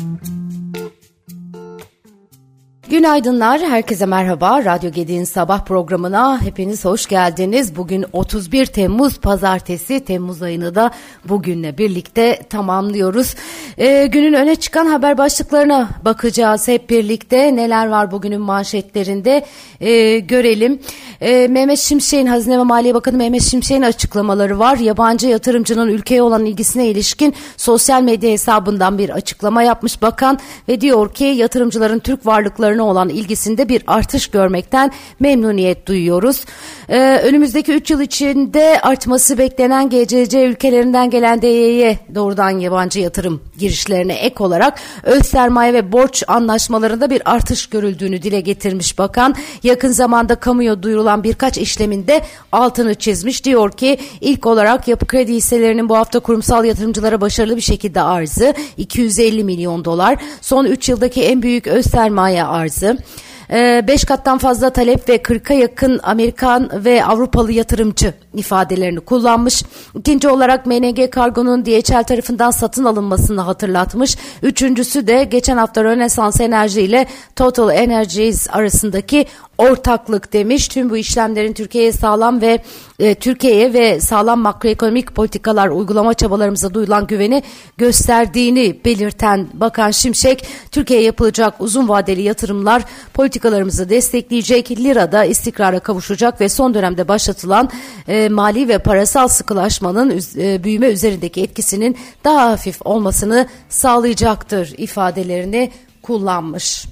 Mm-hmm. Günaydınlar, herkese merhaba. Radyo Gedi'nin sabah programına hepiniz hoş geldiniz. Bugün 31 Temmuz Pazartesi, Temmuz ayını da bugünle birlikte tamamlıyoruz. Ee, günün öne çıkan haber başlıklarına bakacağız hep birlikte. Neler var bugünün manşetlerinde ee, görelim. Ee, Mehmet Şimşek'in, Hazine ve Maliye Bakanı Mehmet Şimşek'in açıklamaları var. Yabancı yatırımcının ülkeye olan ilgisine ilişkin sosyal medya hesabından bir açıklama yapmış bakan ve diyor ki yatırımcıların Türk varlıklarına olan ilgisinde bir artış görmekten memnuniyet duyuyoruz. Ee, önümüzdeki 3 yıl içinde artması beklenen GCC ülkelerinden gelen DY'ye doğrudan yabancı yatırım girişlerine ek olarak öz sermaye ve borç anlaşmalarında bir artış görüldüğünü dile getirmiş bakan. Yakın zamanda kamuya duyurulan birkaç işleminde altını çizmiş. Diyor ki ilk olarak yapı kredi hisselerinin bu hafta kurumsal yatırımcılara başarılı bir şekilde arzı 250 milyon dolar. Son 3 yıldaki en büyük öz sermaye arzı. 5 ee, kattan fazla talep ve 40'a yakın Amerikan ve Avrupalı yatırımcı ifadelerini kullanmış. İkinci olarak MNG Kargo'nun DHL tarafından satın alınmasını hatırlatmış. Üçüncüsü de geçen hafta Rönesans Enerji ile Total Energies arasındaki ortaklık demiş. Tüm bu işlemlerin Türkiye'ye sağlam ve e, Türkiye'ye ve sağlam makroekonomik politikalar uygulama çabalarımıza duyulan güveni gösterdiğini belirten Bakan Şimşek, Türkiye'ye yapılacak uzun vadeli yatırımlar politikalarımızı destekleyecek, lirada istikrara kavuşacak ve son dönemde başlatılan e, mali ve parasal sıkılaşmanın e, büyüme üzerindeki etkisinin daha hafif olmasını sağlayacaktır ifadelerini kullanmış.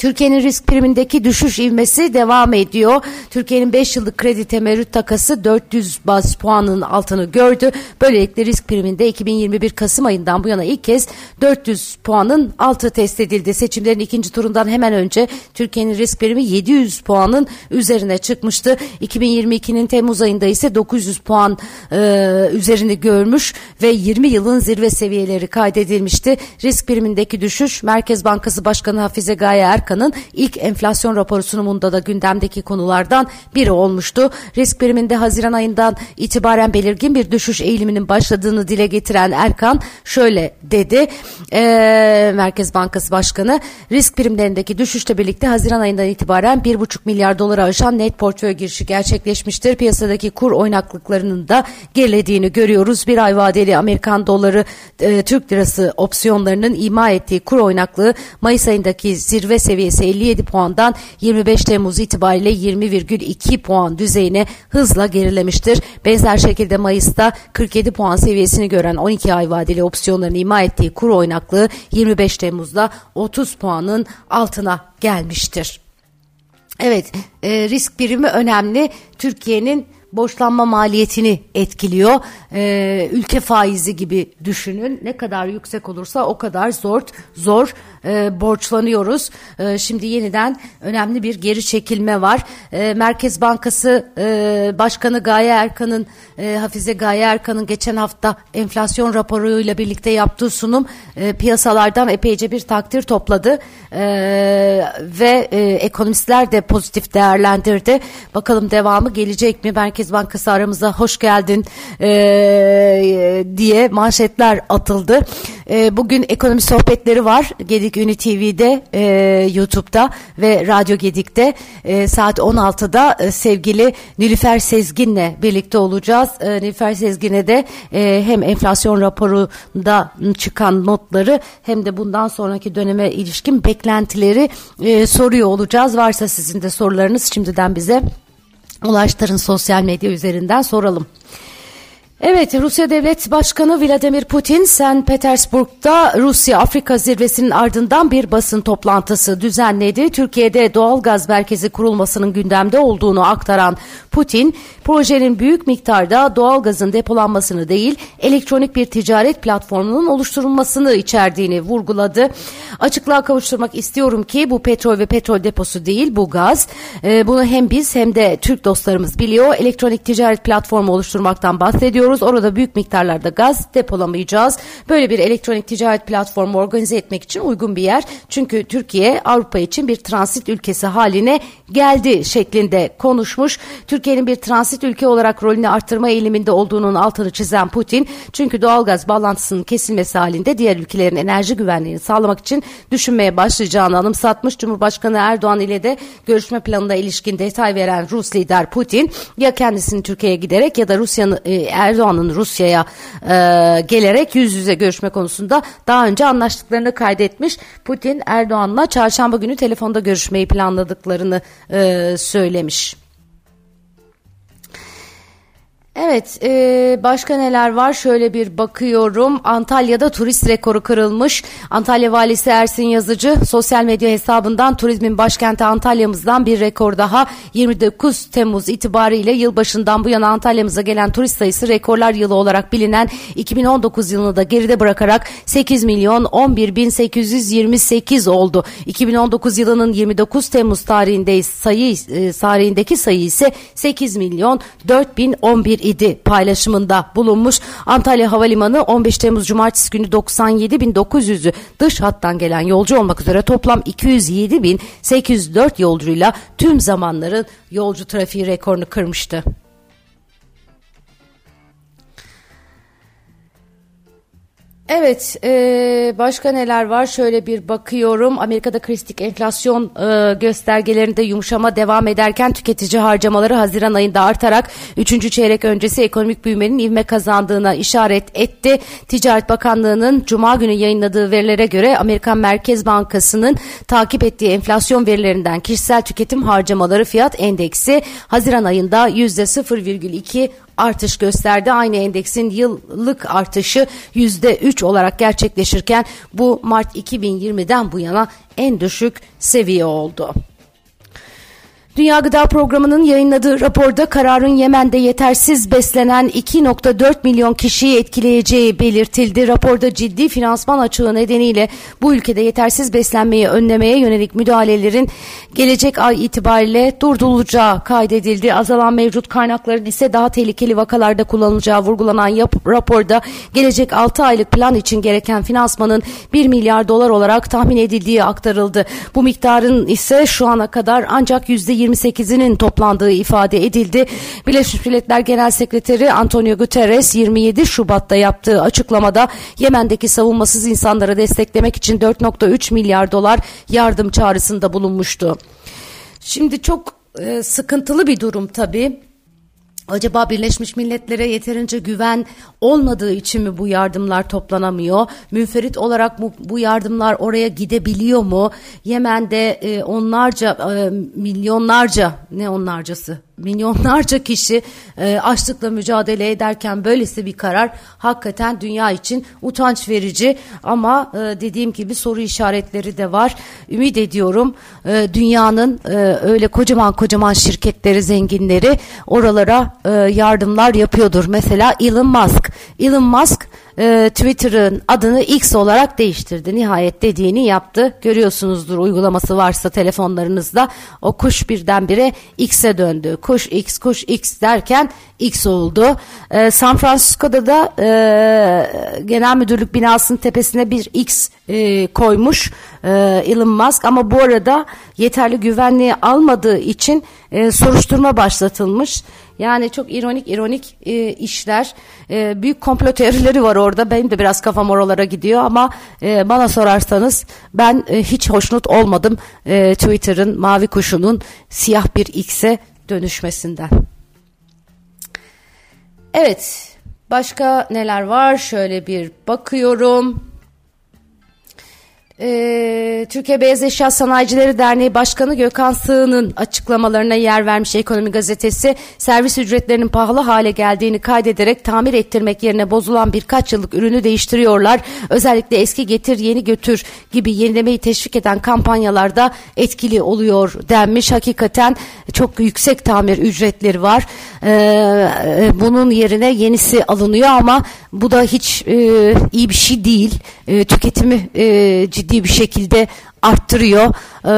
Türkiye'nin risk primindeki düşüş ivmesi devam ediyor. Türkiye'nin 5 yıllık kredi temerrüt takası 400 baz puanın altını gördü. Böylelikle risk priminde 2021 Kasım ayından bu yana ilk kez 400 puanın altı test edildi. Seçimlerin ikinci turundan hemen önce Türkiye'nin risk primi 700 puanın üzerine çıkmıştı. 2022'nin Temmuz ayında ise 900 puan e, üzerini görmüş ve 20 yılın zirve seviyeleri kaydedilmişti. Risk primindeki düşüş Merkez Bankası Başkanı Hafize Gaye Erkan Bakan'ın ilk enflasyon raporu sunumunda da gündemdeki konulardan biri olmuştu. Risk priminde Haziran ayından itibaren belirgin bir düşüş eğiliminin başladığını dile getiren Erkan şöyle dedi. E, Merkez Bankası Başkanı risk primlerindeki düşüşle birlikte Haziran ayından itibaren 1,5 milyar dolara aşan net portföy girişi gerçekleşmiştir. Piyasadaki kur oynaklıklarının da gerilediğini görüyoruz. Bir ay vadeli Amerikan doları e, Türk lirası opsiyonlarının ima ettiği kur oynaklığı Mayıs ayındaki zirve seviyesi seviyesi 57 puandan 25 Temmuz itibariyle 20,2 puan düzeyine hızla gerilemiştir. Benzer şekilde Mayıs'ta 47 puan seviyesini gören 12 ay vadeli opsiyonların ima ettiği kur oynaklığı 25 Temmuz'da 30 puanın altına gelmiştir. Evet, e, risk birimi önemli. Türkiye'nin borçlanma maliyetini etkiliyor. Ee, ülke faizi gibi düşünün. Ne kadar yüksek olursa o kadar zor zor e, borçlanıyoruz. E, şimdi yeniden önemli bir geri çekilme var. E, Merkez Bankası e, Başkanı Gaye Erkan'ın e, Hafize Gaye Erkan'ın geçen hafta enflasyon raporuyla birlikte yaptığı sunum e, piyasalardan epeyce bir takdir topladı. E, ve e, ekonomistler de pozitif değerlendirdi. Bakalım devamı gelecek mi? Merkez Bankası aramıza hoş geldin e, diye manşetler atıldı. E, bugün ekonomi sohbetleri var. Gedik Ünü TV'de, e, YouTube'da ve Radyo Gedik'te e, saat 16'da e, sevgili Nilüfer Sezgin'le birlikte olacağız. E, Nilüfer Sezgin'e de e, hem enflasyon raporunda çıkan notları hem de bundan sonraki döneme ilişkin beklentileri e, soruyor olacağız. Varsa sizin de sorularınız şimdiden bize ulaştırın sosyal medya üzerinden soralım. Evet, Rusya Devlet Başkanı Vladimir Putin, St. Petersburg'da Rusya-Afrika zirvesinin ardından bir basın toplantısı düzenledi. Türkiye'de doğal gaz merkezi kurulmasının gündemde olduğunu aktaran Putin, projenin büyük miktarda doğal gazın depolanmasını değil, elektronik bir ticaret platformunun oluşturulmasını içerdiğini vurguladı. Açıklığa kavuşturmak istiyorum ki bu petrol ve petrol deposu değil, bu gaz. Ee, bunu hem biz hem de Türk dostlarımız biliyor. Elektronik ticaret platformu oluşturmaktan bahsediyoruz istiyoruz. Orada büyük miktarlarda gaz depolamayacağız. Böyle bir elektronik ticaret platformu organize etmek için uygun bir yer. Çünkü Türkiye Avrupa için bir transit ülkesi haline geldi şeklinde konuşmuş. Türkiye'nin bir transit ülke olarak rolünü arttırma eğiliminde olduğunun altını çizen Putin, çünkü doğalgaz bağlantısının kesilmesi halinde diğer ülkelerin enerji güvenliğini sağlamak için düşünmeye başlayacağını anımsatmış. Cumhurbaşkanı Erdoğan ile de görüşme planına ilişkin detay veren Rus lider Putin ya kendisini Türkiye'ye giderek ya da Rusya'nın e, Erdoğan'ın Rusya'ya e, gelerek yüz yüze görüşme konusunda daha önce anlaştıklarını kaydetmiş. Putin Erdoğan'la çarşamba günü telefonda görüşmeyi planladıklarını e, söylemiş. Evet, e, başka neler var? Şöyle bir bakıyorum. Antalya'da turist rekoru kırılmış. Antalya Valisi Ersin Yazıcı sosyal medya hesabından turizmin başkenti Antalya'mızdan bir rekor daha. 29 Temmuz itibariyle yılbaşından bu yana Antalya'mıza gelen turist sayısı rekorlar yılı olarak bilinen 2019 yılını da geride bırakarak 8 milyon 11 bin 828 oldu. 2019 yılının 29 Temmuz tarihindeyiz. Sayı e, tarihindeki sayı ise 8 milyon 4 bin 11 idi paylaşımında bulunmuş. Antalya Havalimanı 15 Temmuz Cumartesi günü 97.900'ü dış hattan gelen yolcu olmak üzere toplam 207.804 yolcuyla tüm zamanların yolcu trafiği rekorunu kırmıştı. Evet, e, başka neler var? Şöyle bir bakıyorum. Amerika'da kritik enflasyon e, göstergelerinde yumuşama devam ederken tüketici harcamaları Haziran ayında artarak 3. çeyrek öncesi ekonomik büyümenin ivme kazandığına işaret etti. Ticaret Bakanlığı'nın Cuma günü yayınladığı verilere göre Amerikan Merkez Bankası'nın takip ettiği enflasyon verilerinden kişisel tüketim harcamaları fiyat endeksi Haziran ayında %0,2 artış gösterdi. Aynı endeksin yıllık artışı yüzde üç olarak gerçekleşirken bu Mart 2020'den bu yana en düşük seviye oldu. Dünya Gıda Programı'nın yayınladığı raporda kararın Yemen'de yetersiz beslenen 2.4 milyon kişiyi etkileyeceği belirtildi. Raporda ciddi finansman açığı nedeniyle bu ülkede yetersiz beslenmeyi önlemeye yönelik müdahalelerin gelecek ay itibariyle durdurulacağı kaydedildi. Azalan mevcut kaynakların ise daha tehlikeli vakalarda kullanılacağı vurgulanan yap raporda gelecek 6 aylık plan için gereken finansmanın 1 milyar dolar olarak tahmin edildiği aktarıldı. Bu miktarın ise şu ana kadar ancak %20 %28'inin toplandığı ifade edildi. Birleşmiş Milletler Genel Sekreteri Antonio Guterres 27 Şubat'ta yaptığı açıklamada Yemen'deki savunmasız insanları desteklemek için 4.3 milyar dolar yardım çağrısında bulunmuştu. Şimdi çok e, sıkıntılı bir durum tabii. Acaba Birleşmiş Milletler'e yeterince güven olmadığı için mi bu yardımlar toplanamıyor? Münferit olarak bu, bu yardımlar oraya gidebiliyor mu? Yemen'de e, onlarca, e, milyonlarca, ne onlarcası? Milyonlarca kişi e, açlıkla mücadele ederken böylesi bir karar hakikaten dünya için utanç verici ama e, dediğim gibi soru işaretleri de var. Ümit ediyorum e, dünyanın e, öyle kocaman kocaman şirketleri zenginleri oralara e, yardımlar yapıyordur. Mesela Elon Musk. Elon Musk e, Twitter'ın adını X olarak değiştirdi. Nihayet dediğini yaptı. Görüyorsunuzdur uygulaması varsa telefonlarınızda. O kuş birdenbire X'e döndü. Kuş X, kuş X derken X oldu. E, San Francisco'da da e, genel müdürlük binasının tepesine bir X e, koymuş e, Elon Musk ama bu arada yeterli güvenliği almadığı için e, soruşturma başlatılmış. Yani çok ironik ironik e, işler. E, büyük komplo teorileri var orada. Benim de biraz kafam oralara gidiyor ama e, bana sorarsanız ben e, hiç hoşnut olmadım e, Twitter'ın mavi kuşunun siyah bir X'e dönüşmesinden. Evet, başka neler var? Şöyle bir bakıyorum. Ee, Türkiye Beyaz Eşya Sanayicileri Derneği Başkanı Gökhan Sığ'ın açıklamalarına yer vermiş Ekonomi Gazetesi, servis ücretlerinin pahalı hale geldiğini kaydederek tamir ettirmek yerine bozulan birkaç yıllık ürünü değiştiriyorlar. Özellikle eski getir yeni götür gibi yenilemeyi teşvik eden kampanyalarda etkili oluyor denmiş. Hakikaten çok yüksek tamir ücretleri var. Ee, bunun yerine yenisi alınıyor ama bu da hiç e, iyi bir şey değil. E, tüketimi e, ciddi bir şekilde arttırıyor e,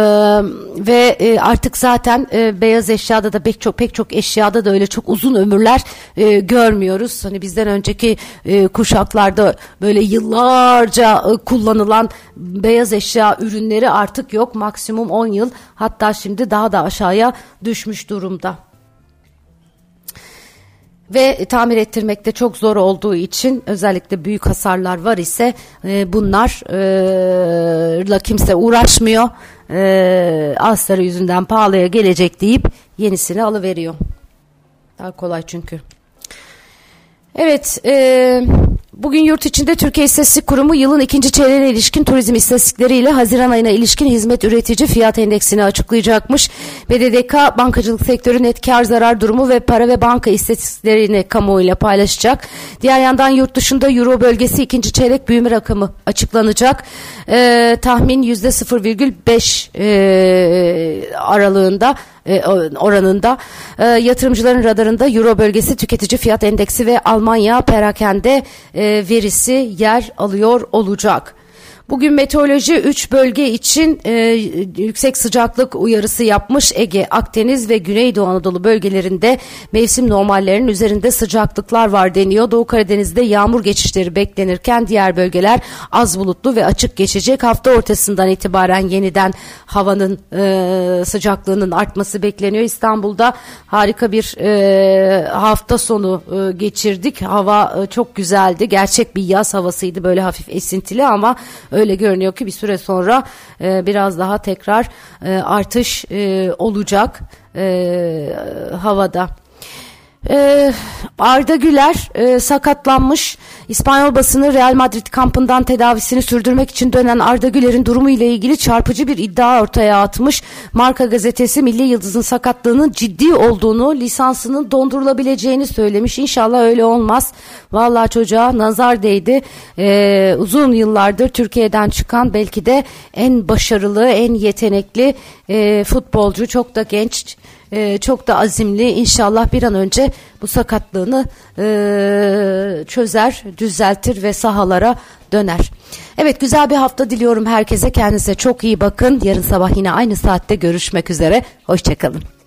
ve e, artık zaten e, beyaz eşyada da pek çok pek çok eşyada da öyle çok uzun ömürler e, görmüyoruz. Hani bizden önceki e, kuşaklarda böyle yıllarca e, kullanılan beyaz eşya ürünleri artık yok. Maksimum 10 yıl hatta şimdi daha da aşağıya düşmüş durumda ve tamir de çok zor olduğu için özellikle büyük hasarlar var ise e, bunlarla e, kimse uğraşmıyor. E, asları yüzünden pahalıya gelecek deyip yenisini alıveriyor. Daha kolay çünkü. Evet, e, bugün yurt içinde Türkiye İstatistik Kurumu yılın ikinci çeyreğine ilişkin turizm istatistikleriyle Haziran ayına ilişkin hizmet üretici fiyat endeksini açıklayacakmış. BDDK bankacılık sektörü net zarar durumu ve para ve banka istatistiklerini kamuoyuyla paylaşacak. Diğer yandan yurt dışında Euro bölgesi ikinci çeyrek büyüme rakamı açıklanacak. E, tahmin yüzde 0,5 e, aralığında e, oranında e, yatırımcıların radarında Euro bölgesi tüketici fiyat endeksi ve Almanya perakende e, verisi yer alıyor olacak. Bugün meteoroloji 3 bölge için e, yüksek sıcaklık uyarısı yapmış. Ege, Akdeniz ve Güneydoğu Anadolu bölgelerinde mevsim normallerinin üzerinde sıcaklıklar var deniyor. Doğu Karadeniz'de yağmur geçişleri beklenirken diğer bölgeler az bulutlu ve açık geçecek. Hafta ortasından itibaren yeniden havanın e, sıcaklığının artması bekleniyor. İstanbul'da harika bir e, hafta sonu e, geçirdik. Hava e, çok güzeldi. Gerçek bir yaz havasıydı böyle hafif esintili ama öyle görünüyor ki bir süre sonra e, biraz daha tekrar e, artış e, olacak e, havada. Ee, Arda Güler e, sakatlanmış. İspanyol basını Real Madrid kampından tedavisini sürdürmek için dönen Arda Güler'in durumu ile ilgili çarpıcı bir iddia ortaya atmış. Marka gazetesi Milli Yıldız'ın sakatlığının ciddi olduğunu, lisansının dondurulabileceğini söylemiş. İnşallah öyle olmaz. Vallahi çocuğa nazar değdi. Ee, uzun yıllardır Türkiye'den çıkan belki de en başarılı, en yetenekli e, futbolcu. Çok da genç e, çok da azimli inşallah bir an önce bu sakatlığını e, çözer, düzeltir ve sahalara döner. Evet güzel bir hafta diliyorum herkese. Kendinize çok iyi bakın. Yarın sabah yine aynı saatte görüşmek üzere. Hoşçakalın.